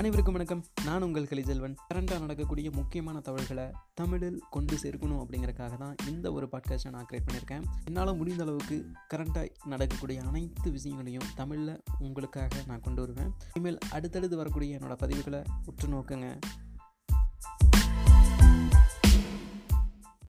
அனைவருக்கும் வணக்கம். நான் உங்கள் கலிஜெல்வன் கரண்டாக நடக்கக்கூடிய முக்கியமான தகவல்களை தமிழில் கொண்டு சேர்க்கணும் அப்படிங்கிறக்காக தான் இந்த ஒரு பாட்காஸ்ட்டை நான் கிரியேட் பண்ணியிருக்கேன். என்னால் முடிந்த அளவுக்கு கரண்டாக நடக்கக்கூடிய அனைத்து விஷயங்களையும் தமிழில் உங்களுக்காக நான் கொண்டு வருவேன். இனிமேல் அடுத்தடுத்து வரக்கூடிய என்னோடய பதிவுகளை உற்று நோக்குங்க.